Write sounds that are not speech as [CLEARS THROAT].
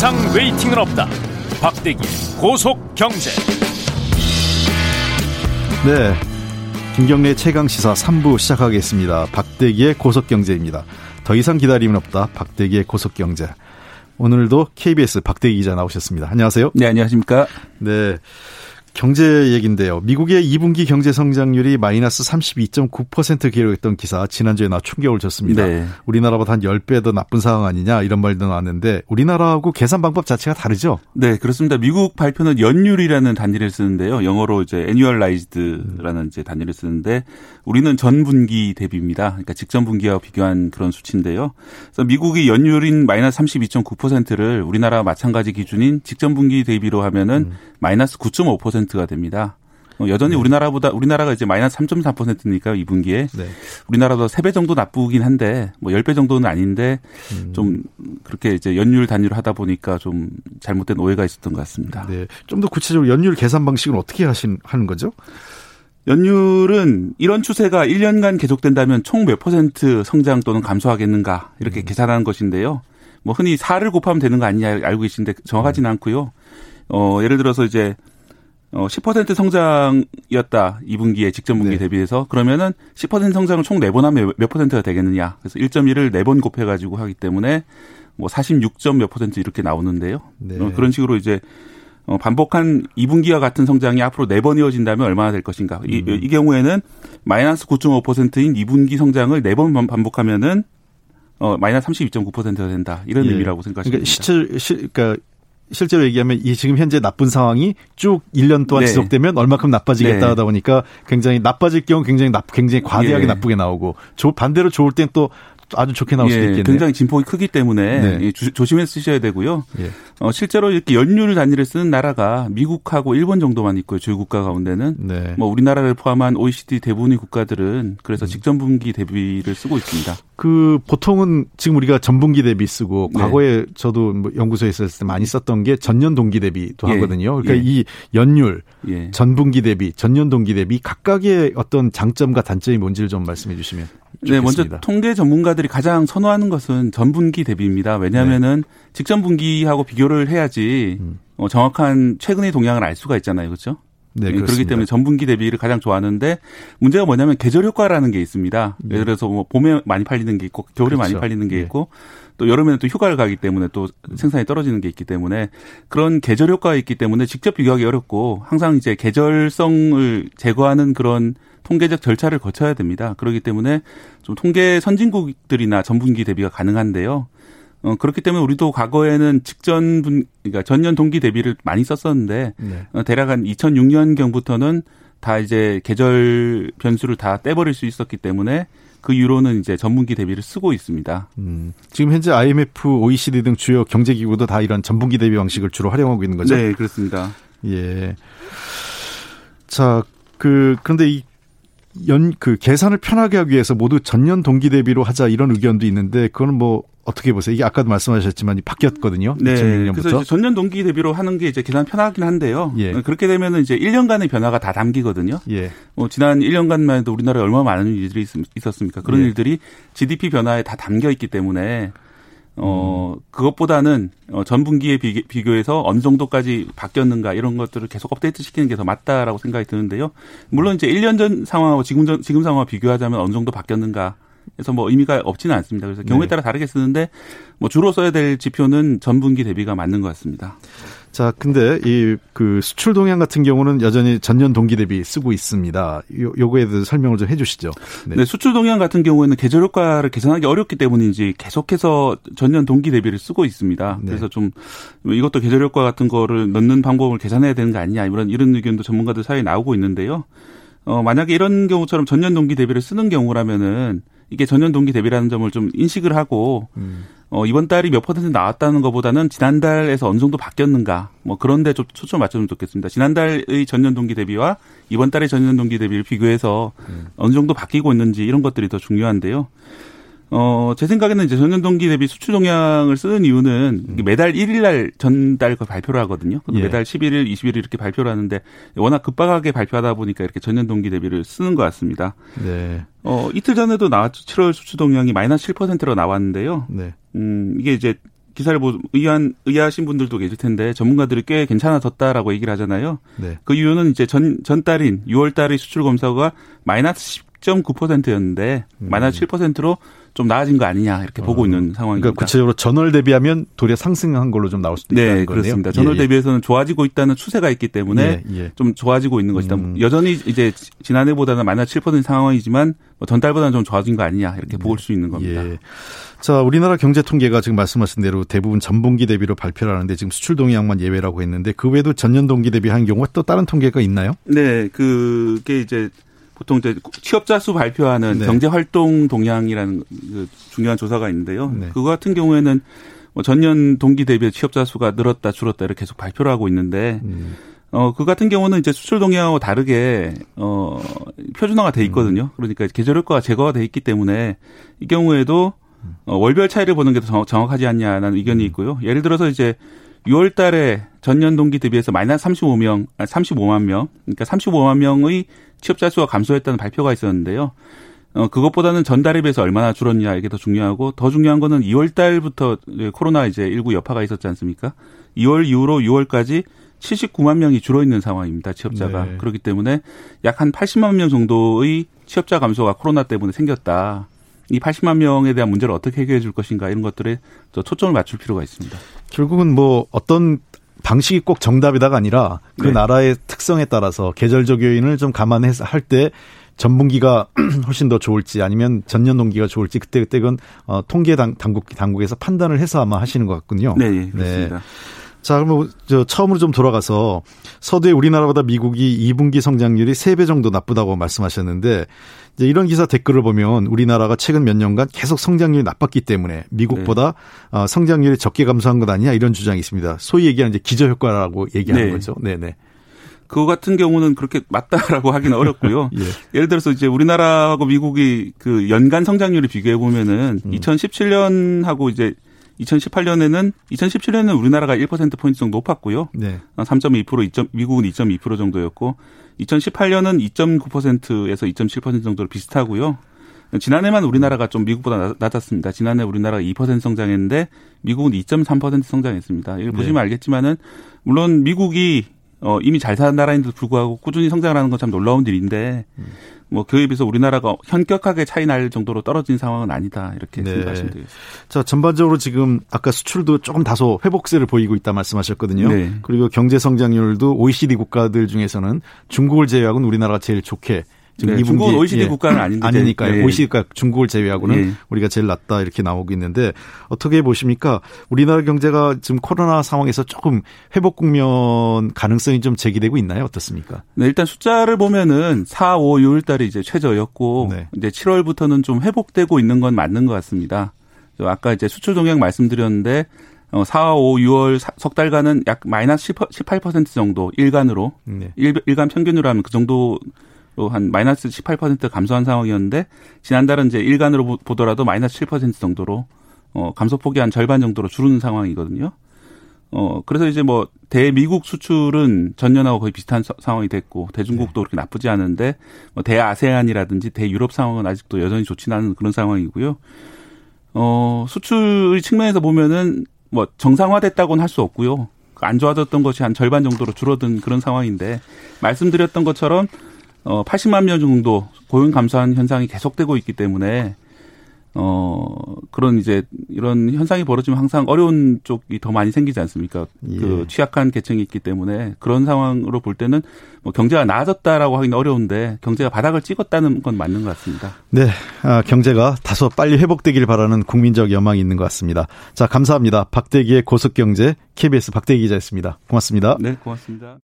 이상 웨이팅은 없다. 박대기 고속 경제. 네. 김경래 최강 시사 3부 시작하겠습니다. 박대기의 고속 경제입니다. 더 이상 기다림은 없다. 박대기의 고속 경제. 오늘도 KBS 박대기 기자 나오셨습니다. 안녕하세요. 네, 안녕하십니까? 네. 경제 얘기인데요. 미국의 2분기 경제 성장률이 마이너스 32.9% 기록했던 기사 지난주에 나 충격을 줬습니다. 네. 우리나라보다 한 10배 더 나쁜 상황 아니냐 이런 말도 나왔는데 우리나라하고 계산 방법 자체가 다르죠? 네, 그렇습니다. 미국 발표는 연율이라는 단위를 쓰는데요. 영어로 이제 annualized라는 이제 단위를 쓰는데 우리는 전 분기 대비입니다. 그러니까 직전 분기와 비교한 그런 수치인데요. 그래서 미국이 연율인 마이너스 32.9%를 우리나라 마찬가지 기준인 직전 분기 대비로 하면은 음. 마이너스 9.5%가 됩니다. 어, 여전히 네. 우리나라보다 우리나라가 이제 마이너스 3.4%니까 2분기에 네. 우리나라도 3배 정도 나쁘긴 한데 뭐 10배 정도는 아닌데 음. 좀 그렇게 이제 연율 단위로 하다 보니까 좀 잘못된 오해가 있었던 것 같습니다. 네. 좀 더 구체적으로 연율 계산 방식은 어떻게 하신 하는 거죠? 연율은 이런 추세가 1년간 계속된다면 총 몇 퍼센트 성장 또는 감소하겠는가 이렇게 음. 계산하는 것인데요. 뭐 흔히 4를 곱하면 되는 거 아니냐 알고 계신데 정확하지는 음. 않고요. 어, 예를 들어서 이제 어, 10% 성장이었다. 2분기에 직전 분기 네. 대비해서 그러면은 10% 성장을 총 4번 하면 몇 퍼센트가 되겠느냐. 그래서 1.1을 4번 곱해 가지고 하기 때문에 뭐 46점 몇 퍼센트 이렇게 나오는데요. 네. 어, 그런 식으로 이제 어, 반복한 2분기와 같은 성장이 앞으로 4번 이어진다면 얼마나 될 것인가. 이, 음. 이 경우에는 마이너스 9.5%인 2분기 성장을 4번 반복하면은 어, 마이너스 32.9%가 된다. 이런 예. 의미라고 생각하시면 그러니까 시철, 시, 그러니까 실제로 얘기하면 이 지금 현재 나쁜 상황이 쭉 1년 동안 네. 지속되면 얼마큼 나빠지겠다 네. 하다 보니까 굉장히 나빠질 경우 굉장히 나 굉장히 과대하게 예. 나쁘게 나오고 조, 반대로 좋을 땐 또 아주 좋게 나올 예. 수도 있겠네요. 굉장히 진폭이 크기 때문에 네. 주, 조심해 쓰셔야 되고요. 예. 어, 실제로 이렇게 연율 단위를 쓰는 나라가 미국하고 일본 정도만 있고요. 주요 국가 가운데는 네. 뭐 우리나라를 포함한 OECD 대부분의 국가들은 그래서 음. 직전 분기 대비를 쓰고 있습니다. 그 보통은 지금 우리가 전분기 대비 쓰고 네. 과거에 저도 뭐 연구소에 있었을 때 많이 썼던 게 전년 동기 대비도 예. 하거든요. 그러니까 예. 이 연율 예. 전분기 대비 전년 동기 대비 각각의 어떤 장점과 단점이 뭔지를 좀 말씀해 주시면 좋겠습니다. 네, 먼저 통계 전문가들이 가장 선호하는 것은 전분기 대비입니다. 왜냐하면은 네. 직전 분기하고 비교를 해야지 음. 어, 정확한 최근의 동향을 알 수가 있잖아요. 그렇죠? 네, 그렇습니다. 그렇기 때문에 전분기 대비를 가장 좋아하는데 문제가 뭐냐면 계절 효과라는 게 있습니다. 네. 예를 들어서 뭐 봄에 많이 팔리는 게 있고 겨울에 그렇죠. 많이 팔리는 게 네. 있고 또 여름에는 또 휴가를 가기 때문에 또 생산이 떨어지는 게 있기 때문에 그런 계절 효과가 있기 때문에 직접 비교하기 어렵고 항상 이제 계절성을 제거하는 그런 통계적 절차를 거쳐야 됩니다. 그렇기 때문에 좀 통계 선진국들이나 전분기 대비가 가능한데요. 어, 그렇기 때문에 우리도 과거에는 직전 분, 그러니까 전년 동기 대비를 많이 썼었는데, 네. 어, 대략 한 2006년경부터는 다 이제 계절 변수를 다 떼버릴 수 있었기 때문에 그 이후로는 이제 전분기 대비를 쓰고 있습니다. 음, 지금 현재 IMF, OECD 등 주요 경제기구도 다 이런 전분기 대비 방식을 주로 활용하고 있는 거죠? 네, 그렇습니다. 예. 자, 그, 그런데 이 연, 그 계산을 편하게 하기 위해서 모두 전년 동기 대비로 하자 이런 의견도 있는데 그거는 뭐 어떻게 보세요? 이게 아까도 말씀하셨지만 바뀌었거든요. 네. 2006년부터. 그래서 전년 동기 대비로 하는 게 이제 계산 편하긴 한데요. 예. 그렇게 되면 은 이제 1년간의 변화가 다 담기거든요. 예. 뭐 지난 1년간만 해도 우리나라에 얼마나 많은 일들이 있 었습니까? 그런 예. 일들이 GDP 변화에 다 담겨 있기 때문에 어, 그것보다는 어, 전 분기에 비교, 해서 어느 정도까지 바뀌었는가 이런 것들을 계속 업데이트 시키는 게 더 맞다라고 생각이 드는데요. 물론 이제 1년 전 상황하고 지금 전, 지금 상황과 비교하자면 어느 정도 바뀌었는가 그래서 뭐 의미가 없지는 않습니다. 그래서 경우에 네. 따라 다르게 쓰는데 뭐 주로 써야 될 지표는 전 분기 대비가 맞는 것 같습니다. 자, 근데 이 그 수출 동향 같은 경우는 여전히 전년 동기 대비 쓰고 있습니다. 요, 요거에 대해서 설명을 좀 해주시죠. 네. 네. 수출 동향 같은 경우에는 계절 효과를 계산하기 어렵기 때문인지 계속해서 전년 동기 대비를 쓰고 있습니다. 네. 그래서 좀 이것도 계절 효과 같은 거를 넣는 방법을 계산해야 되는 거 아니냐 이런 이런 의견도 전문가들 사이에 나오고 있는데요. 어, 만약에 이런 경우처럼 전년 동기 대비를 쓰는 경우라면은 이게 전년 동기 대비라는 점을 좀 인식을 하고 음. 어, 이번 달이 몇 퍼센트 나왔다는 것보다는 지난달에서 어느 정도 바뀌었는가 뭐 그런데 좀 초점 맞춰주면 좋겠습니다. 지난달의 전년 동기 대비와 이번 달의 전년 동기 대비를 비교해서 음. 어느 정도 바뀌고 있는지 이런 것들이 더 중요한데요. 어, 제 생각에는 이제 전년 동기 대비 수출 동향을 쓰는 이유는 음. 매달 1일 날 전달 그 발표를 하거든요. 예. 매달 11일, 20일 이렇게 발표를 하는데 워낙 급박하게 발표하다 보니까 이렇게 전년 동기 대비를 쓰는 것 같습니다. 네. 어, 이틀 전에도 나왔죠. 7월 수출 동향이 마이너스 7%로 나왔는데요. 네. 음, 이게 이제 기사를 보 의한 의아하신 분들도 계실 텐데 전문가들이 꽤 괜찮아졌다라고 얘기를 하잖아요. 네. 그 이유는 이제 전 전달인 6월 달의 수출 검사가 마이너스 10.9%였는데 음. 마이너스 7%로 좀 나아진 거 아니냐 이렇게 어. 보고 있는 상황입니다. 그러니까 구체적으로 전월 대비하면 도리어 상승한 걸로 좀 나올 수도 네, 있다는 거네요. 그렇습니다. 전월 예, 예. 대비해서는 좋아지고 있다는 추세가 있기 때문에 예, 예. 좀 좋아지고 있는 것이다. 음. 여전히 이제 지난해보다는 마이너스 7% 상황이지만 뭐 전달보다는 좀 좋아진 거 아니냐 이렇게 네. 볼수 있는 겁니다. 예. 자, 우리나라 경제 통계가 지금 말씀하신 대로 대부분 전분기 대비로 발표를 하는데 지금 수출 동향만 예외라고 했는데 그 외에도 전년 동기 대비 한 경우가 또 다른 통계가 있나요? 네, 그게 이제 보통 이제 취업자 수 발표하는 네. 경제 활동 동향이라는 그 중요한 조사가 있는데요. 네. 그거 같은 경우에는 뭐 전년 동기 대비 취업자 수가 늘었다 줄었다 이렇게 계속 발표를 하고 있는데 음. 어, 그 같은 경우는 이제 수출 동향하고 다르게, 어, 표준화가 돼 있거든요. 음. 그러니까 계절 효과가 제거가 돼 있기 때문에 이 경우에도 어, 월별 차이를 보는 게 더 정확하지 않냐는 의견이 음. 있고요. 예를 들어서 이제 6월 달에 전년 동기 대비해서 마이너스 35명, 35만 명, 그러니까 35만 명의 취업자 수가 감소했다는 발표가 있었는데요. 어, 그것보다는 전달에 비해서 얼마나 줄었냐 이게 더 중요하고 더 중요한 거는 2월 달부터 코로나 이제 일구 여파가 있었지 않습니까? 2월 이후로 6월까지 79만 명이 줄어 있는 상황입니다. 취업자가. 네. 그렇기 때문에 약 한 80만 명 정도의 취업자 감소가 코로나 때문에 생겼다. 이 80만 명에 대한 문제를 어떻게 해결해 줄 것인가 이런 것들에 초점을 맞출 필요가 있습니다. 결국은 뭐 어떤 방식이 꼭 정답이다가 아니라 그 네. 나라의 특성에 따라서 계절적 요인을 좀 감안해서 할 때 전분기가 [CLEARS THROAT] 훨씬 더 좋을지 아니면 전년 동기가 좋을지 그때 그때 그건 어, 통계 당, 당국 당국에서 판단을 해서 아마 하시는 것 같군요. 네, 예, 그렇습니다. 네. 자, 그럼 저 처음으로 좀 돌아가서 서두에 우리나라보다 미국이 2분기 성장률이 3배 정도 나쁘다고 말씀하셨는데 이제 이런 기사 댓글을 보면 우리나라가 최근 몇 년간 계속 성장률이 나빴기 때문에 미국보다 네. 어, 성장률이 적게 감소한 것 아니냐 이런 주장이 있습니다. 소위 얘기하는 이제 기저 효과라고 얘기하는 네. 거죠. 네, 네. 그거 같은 경우는 그렇게 맞다라고 [LAUGHS] 하기는 어렵고요. [LAUGHS] 예. 예를 들어서 이제 우리나라하고 미국이 그 연간 성장률을 비교해 보면은 음. 2017년하고 이제 2018년에는 2017년에는 우리나라가 1% 포인트 정도 높았고요. 네. 3.2% 2. 미국은 2.2% 정도였고 2018년은 2.9%에서 2.7% 정도로 비슷하고요. 지난해만 우리나라가 좀 미국보다 낮았습니다. 지난해 우리나라가 2% 성장했는데 미국은 2.3% 성장했습니다. 이걸 네. 보시면 알겠지만은 물론 미국이 어 이미 잘 사는 나라인데도 불구하고 꾸준히 성장하는 건 참 놀라운 일인데 음. 뭐 그에 비해서 우리나라가 현격하게 차이 날 정도로 떨어진 상황은 아니다 이렇게 네. 말씀드리겠습니다. 자 전반적으로 지금 아까 수출도 조금 다소 회복세를 보이고 있다 말씀하셨거든요. 네. 그리고 경제 성장률도 OECD 국가들 중에서는 중국을 제외하고는 우리나라가 제일 좋게 지금 네, 중국은 OECD 예. 국가는 아닌데 아니니까요. 네. OECD가 중국을 제외하고는 네. 우리가 제일 낫다 이렇게 나오고 있는데 어떻게 보십니까? 우리나라 경제가 지금 코로나 상황에서 조금 회복 국면 가능성이 좀 제기되고 있나요? 어떻습니까? 네, 일단 숫자를 보면은 4, 5, 6월 달에 이제 최저였고 네. 이제 7월부터는 좀 회복되고 있는 건 맞는 것 같습니다. 아까 이제 수출 동향 말씀드렸는데 어, 4, 5, 6월 석 달간은 약 마이너스 18% 정도 일간으로 네. 일, 일간 평균으로 하면 그 정도 한 마이너스 18% 감소한 상황이었는데 지난달은 이제 일간으로 보더라도 마이너스 7% 정도로 어 감소폭이 한 절반 정도로 줄는 상황이거든요. 어 그래서 이제 뭐 대미국 수출은 전년하고 거의 비슷한 서, 상황이 됐고 대중국도 네. 그렇게 나쁘지 않은데 뭐 대아세안이라든지 대유럽 상황은 아직도 여전히 좋지는 않은 그런 상황이고요. 어 수출 측면에서 보면은 뭐 정상화됐다고는 할 수 없고요. 안 좋아졌던 것이 한 절반 정도로 줄어든 그런 상황인데 말씀드렸던 것처럼 어 80만 명 정도 고용 감소한 현상이 계속되고 있기 때문에 어 그런 이제 이런 현상이 벌어지면 항상 어려운 쪽이 더 많이 생기지 않습니까? 예. 그 취약한 계층이 있기 때문에 그런 상황으로 볼 때는 뭐 경제가 나아졌다라고 하기는 어려운데 경제가 바닥을 찍었다는 건 맞는 것 같습니다. 네, 아, 경제가 다소 빨리 회복되길 바라는 국민적 여망이 있는 것 같습니다. 자, 감사합니다. 박대기의 고속경제 KBS 박대기 기자였습니다. 고맙습니다. 네, 고맙습니다.